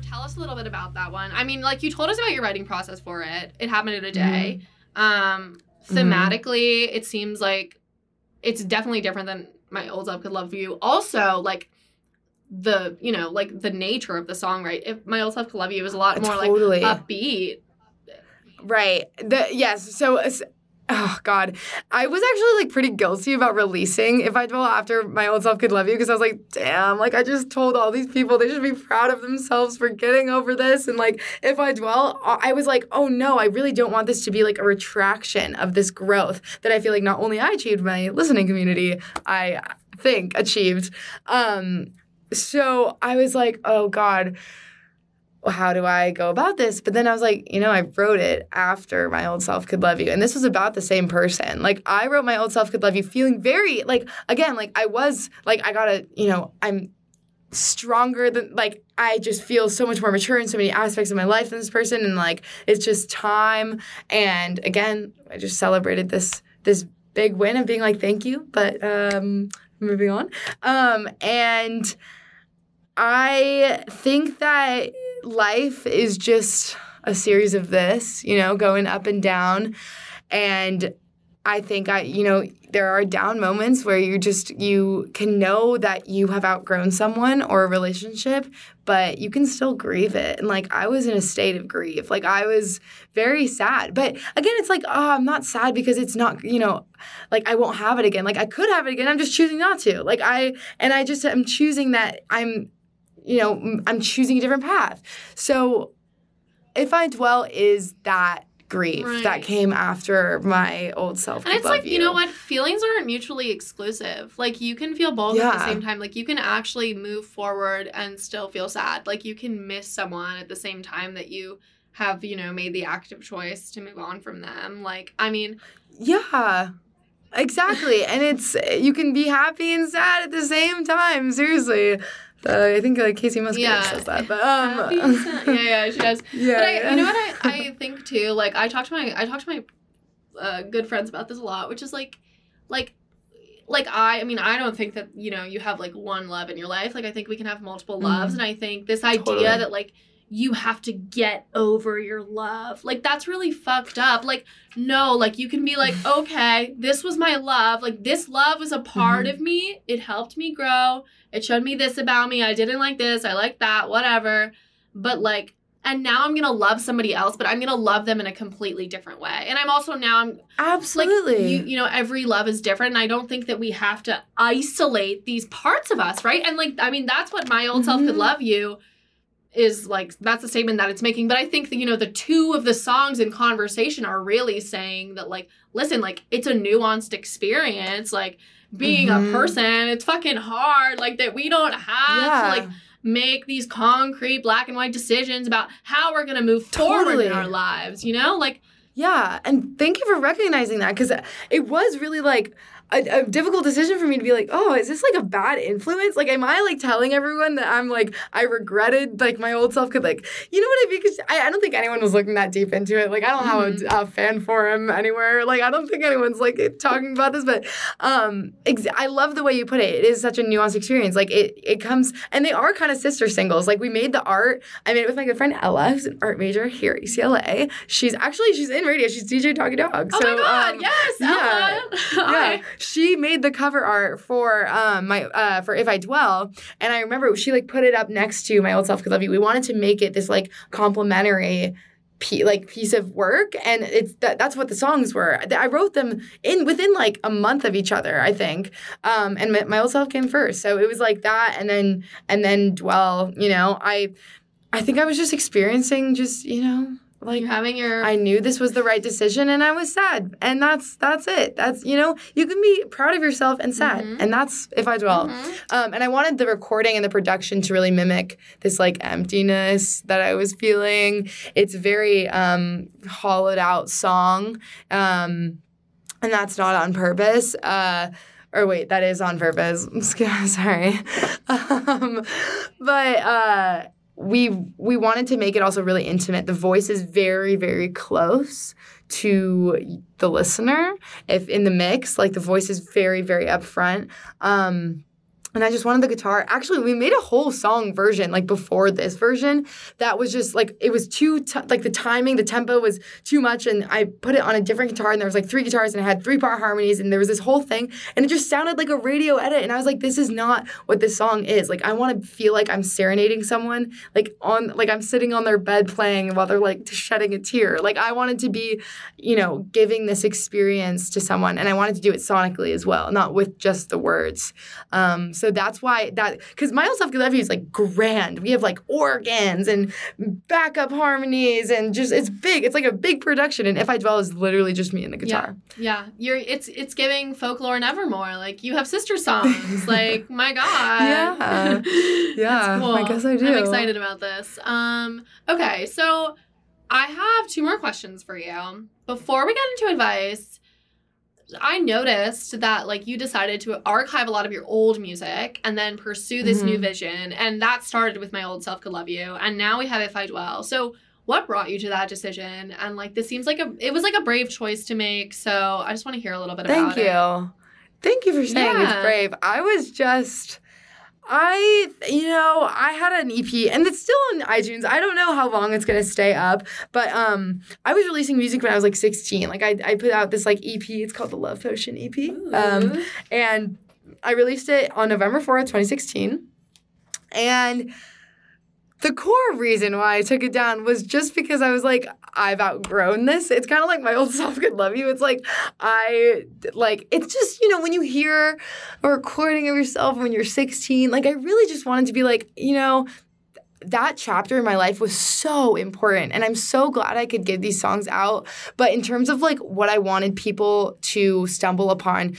Tell us a little bit about that one. I mean, like you told us about your writing process for it. It happened in a mm-hmm. day. Um, mm-hmm. thematically, it seems like it's definitely different than my old self could love you. Also, like the you know like the nature of the song, right? If my old self could love you was a lot uh, more Totally. like upbeat. Right. The yes. So. Oh God, I was actually like pretty guilty about releasing "If I Dwell After My Old Self Could Love You" because I was like, damn, like I just told all these people they should be proud of themselves for getting over this, and like if I dwell, I was like, oh no, I really don't want this to be like a retraction of this growth that I feel like not only I achieved my listening community, I think achieved. Um, so I was like, oh God how do I go about this? But then I was like, you know, I wrote it after my old self could love you. And this was about the same person. Like I wrote my old self could love you feeling very like again, like I was like I gotta, you know, I'm stronger than like I just feel so much more mature in so many aspects of my life than this person and like it's just time and again I just celebrated this this big win of being like thank you but um moving on um and I think that life is just a series of this, you know, going up and down. And I think I, you know, there are down moments where you just you can know that you have outgrown someone or a relationship, but you can still grieve it. And like I was in a state of grief. Like I was very sad. But again, it's like, oh, I'm not sad because it's not, you know, like I won't have it again. Like I could have it again. I'm just choosing not to. Like I and I just am choosing that I'm you know, I'm choosing a different path. So if I dwell is that grief that came after my old self. And it's like, you. know what? Feelings aren't mutually exclusive. Like, you can feel both at the same time. Like, you can actually move forward and still feel sad. Like, you can miss someone at the same time that you have, you know, made the active choice to move on from them. Like, I mean, Yeah. Exactly. and it's you can be happy and sad at the same time. Seriously. Uh, I think like Kacey Musgrave Yeah. says that. But um happy and sad. yeah, yeah, she does. yeah, but I, yeah. you know what I, I think too. Like I talk to my I talk to my uh, good friends about this a lot, which is like, like, like I I mean I don't think that you know you have like one love in your life. Like I think we can have multiple loves, and I think this idea Totally. that like you have to get over your love like that's really fucked up like no like you can be like okay this was my love like this love was a part Mhm. of me it helped me grow it showed me this about me. I didn't like this. I like that. Whatever. But like and now i'm gonna love somebody else but i'm gonna love them in a completely different way. And i'm also now i'm like Absolutely. you, you know every love is different. And i don't think that we have to isolate these parts of us right? And like i mean that's what my old self could Mhm. love you is like that's the statement that it's making. But i think that you know the two of the songs in conversation are really saying that like listen like it's a nuanced experience. Like being Mhm. a person it's fucking hard like that we don't have yeah. to like make these concrete black and white decisions about how we're going to move forward Totally. in our lives you know like Yeah, and thank you for recognizing that because it was really like a, a difficult decision for me to be like, oh, is this like a bad influence? Like, am I like telling everyone that I'm like I regretted like my old self could like, you know what I mean? Because I, I don't think anyone was looking that deep into it. Like, I don't Mhm. have a, a fan forum anywhere. Like, I don't think anyone's like talking about this. But um, ex- I love the way you put it. It is such a nuanced experience. Like, it it comes and they are kind of sister singles. Like, we made the art. I made it with my good friend Ella, who's an art major here at UCLA. She's actually she's in radio. She's DJ Doggy Dog. Oh so, my god, um, yes, yeah. Ella. yeah, she made the cover art for um my uh for If I Dwell, and I remember she like put it up next to my old self could love you. We wanted to make it this like complimentary. P- like piece of work. And it's that, that's what the songs were. I wrote them in within like a month of each other i think. Um and my, my old self came first. So it was like that and then and then dwell you know. I i think i was just experiencing just you know like You're having your I knew this was the right decision and I was sad. And that's that's it. That's you know, you can be proud of yourself and sad. Mhm. And that's if I dwell. Mhm. Um, and I wanted the recording and the production to really mimic this like emptiness that I was feeling. It's very um hollowed out song. Um and that's not on purpose. Uh or wait, that is on purpose. I'm sorry. um, but uh we we wanted to make it also really intimate. The voice is very very close to the listener. If in the mix, like the voice is very very upfront. Um, and I just wanted the guitar. Actually, we made a whole song version like before this version that was just like it was too t- like the timing, the tempo was too much, and I put it on a different guitar, and there was like three guitars, and it had three part harmonies, and there was this whole thing, and it just sounded like a radio edit, and I was like, this is not what this song is. Like I want to feel like I'm serenading someone, like on like I'm sitting on their bed playing while they're like shedding a tear. Like I wanted to be, you know, giving this experience to someone, and I wanted to do it sonically as well, not with just the words. Um, so that's why that because my old self could love is like grand. We have like organs and backup harmonies and just it's big. It's like a big production. And if I dwell is literally just me and the guitar. Yeah, you're it's it's giving folklore nevermore. Like you have sister songs. like my god. Yeah. Yeah, cool. I guess I do. I'm excited about this. Um okay, so I have two more questions for you. Before we get into advice, I noticed that like you decided to archive a lot of your old music and then pursue this new Mhm. vision and that started with my old self could love you and now we have if I dwell. So what brought you to that decision? And like this seems like a it was like a brave choice to make. So I just want to hear a little bit Thank about it. Thank you. Thank you for saying Yeah. it's brave. I was just I you know, I had an EP and it's still on iTunes. I don't know how long it's gonna stay up, but um I was releasing music when I was like 16. Like I, I put out this like EP, it's called the Love Potion EP. Um and I released it on November 4th, 2016. And the core reason why I took it down was just because I was like, I've outgrown this. It's kind of like my old self could love you. It's like, I, like, it's just, you know, when you hear a recording of yourself when you're 16, like, I really just wanted to be like, you know, that chapter in my life was so important and i'm so glad i could give these songs out but in terms of like what i wanted people to stumble upon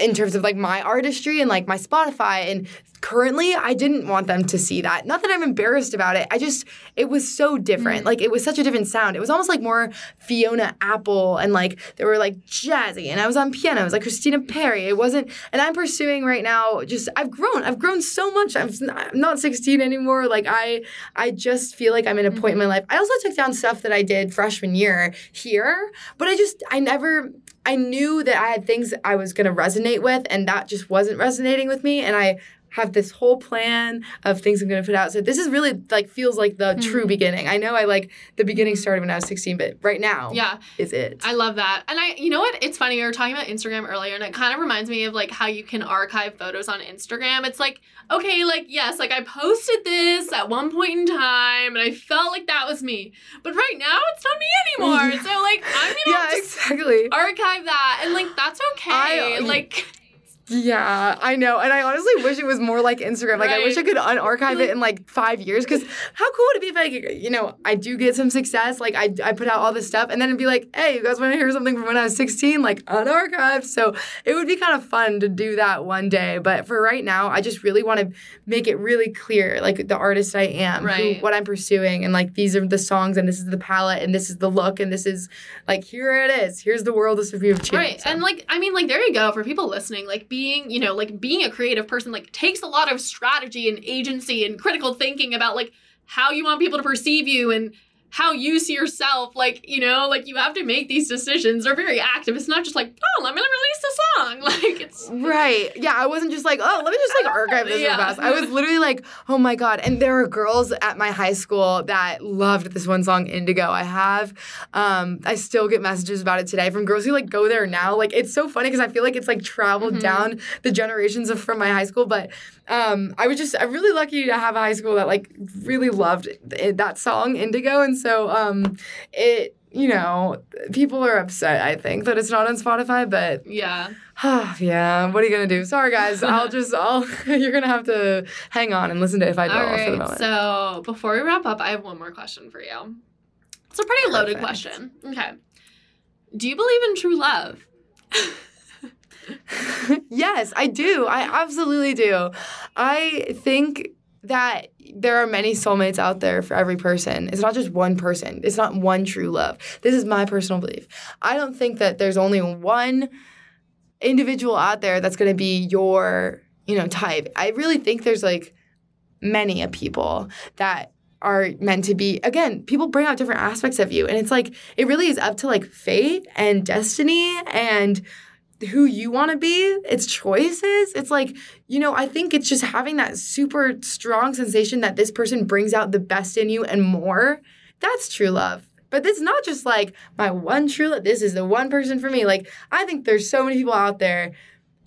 in terms of like my artistry and like my Spotify and currently I didn't want them to see that. Not that I'm embarrassed about it. I just it was so different. Mm. Like it was such a different sound. It was almost like more Fiona Apple and like they were like jazzy and I was on piano. It was like Christina Perri. It wasn't and I'm pursuing right now just I've grown. I've grown so much. I'm not 16 anymore. Like I I just feel like I'm in a point in my life. I also took down stuff that I did freshman year here, but I just I never I knew that I had things I was going to resonate with, and that just wasn't resonating with me. And I have this whole plan of things I'm going to put out. So this is really like feels like the true Mhm. beginning. I know I like the beginning started when I was 16, but right now Yeah, is it. I love that. And I, you know what? It's funny. We were talking about Instagram earlier, and it kind of reminds me of like how you can archive photos on Instagram. It's like, okay, like, yes, like I posted this at one point in time, and I felt like that was me. But right now, it's not me anymore. So, like, I'm gonna yeah, just exactly. archive that, and like, that's okay. I- like, Yeah, I know. And I honestly wish it was more like Instagram. Like, I wish I could unarchive it in like five years. Because how cool would it be if I, you know, I do get some success. Like, I, I put out all this stuff and then it'd be like, hey, you guys want to hear something from when I was 16? Like, unarchived. So it would be kind of fun to do that one day. But for right now, I just really want to make it really clear, like, the artist I am, who- what I'm pursuing. And like, these are the songs and this is the palette and this is the look and this is like, here it is. Here's the world of Sophia Chin. Right. So- And like I mean like there you go for people listening like being, you know, like being a creative person like takes a lot of strategy and agency and critical thinking about like how you want people to perceive you and how you see yourself like, you know, like you have to make these decisions. They're very active. It's not just like, "Oh, going to release a song." Like it's Right. Yeah, I wasn't just like, oh, let me just like archive this Yeah. fast. I was literally like, oh my God. And there are girls at my high school that loved this one song, Indigo. I have, um, I still get messages about it today from girls who like go there now. Like, it's so funny because I feel like it's like traveled Mhm. down the generations of from my high school. But um, I was just, I'm really lucky to have a high school that like really loved it, that song, Indigo. And so um, it, you know, people are upset, I think, that it's not on Spotify, but yeah. yeah, what are you gonna do? Sorry, guys. I'll just, I'll. You're gonna have to hang on and listen to if I All dwell for the moment. So, before we wrap up, I have one more question for you. It's a pretty loaded Perfect. question. Okay. Do you believe in true love? yes, I do. I absolutely do. I think that there are many soulmates out there for every person. It's not just one person. It's not one true love. This is my personal belief. I don't think that there's only one individual out there that's going to be your, you know, type. I really think there's like many a people that are meant to be again people bring out different aspects of you and it's like it really is up to like fate and destiny and who you want to be it's choices. It's like you know i think it's just having that super strong sensation that this person brings out the best in you and more. That's true love. But it's not just like my one true love this is the one person for me. Like i think there's so many people out there.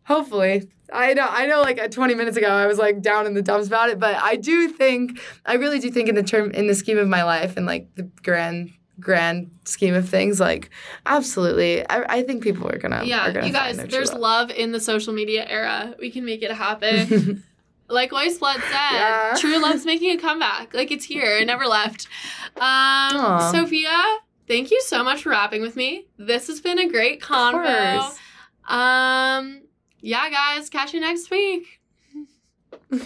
Hopefully. I know I know like uh, 20 minutes ago I was like down in the dumps about it but I do think I really do think in the term in the scheme of my life and like the grand grand scheme of things like absolutely I, I think people are gonna yeah, are gonna you guys, there's love. love in the social media era. We can make it happen. like Weyes Blood said, Yeah. true love's making a comeback. Like it's here. It never left. Um, Aw. Sophia, thank you so much for rapping with me. This has been a great convo. Um, yeah, guys, catch you next week.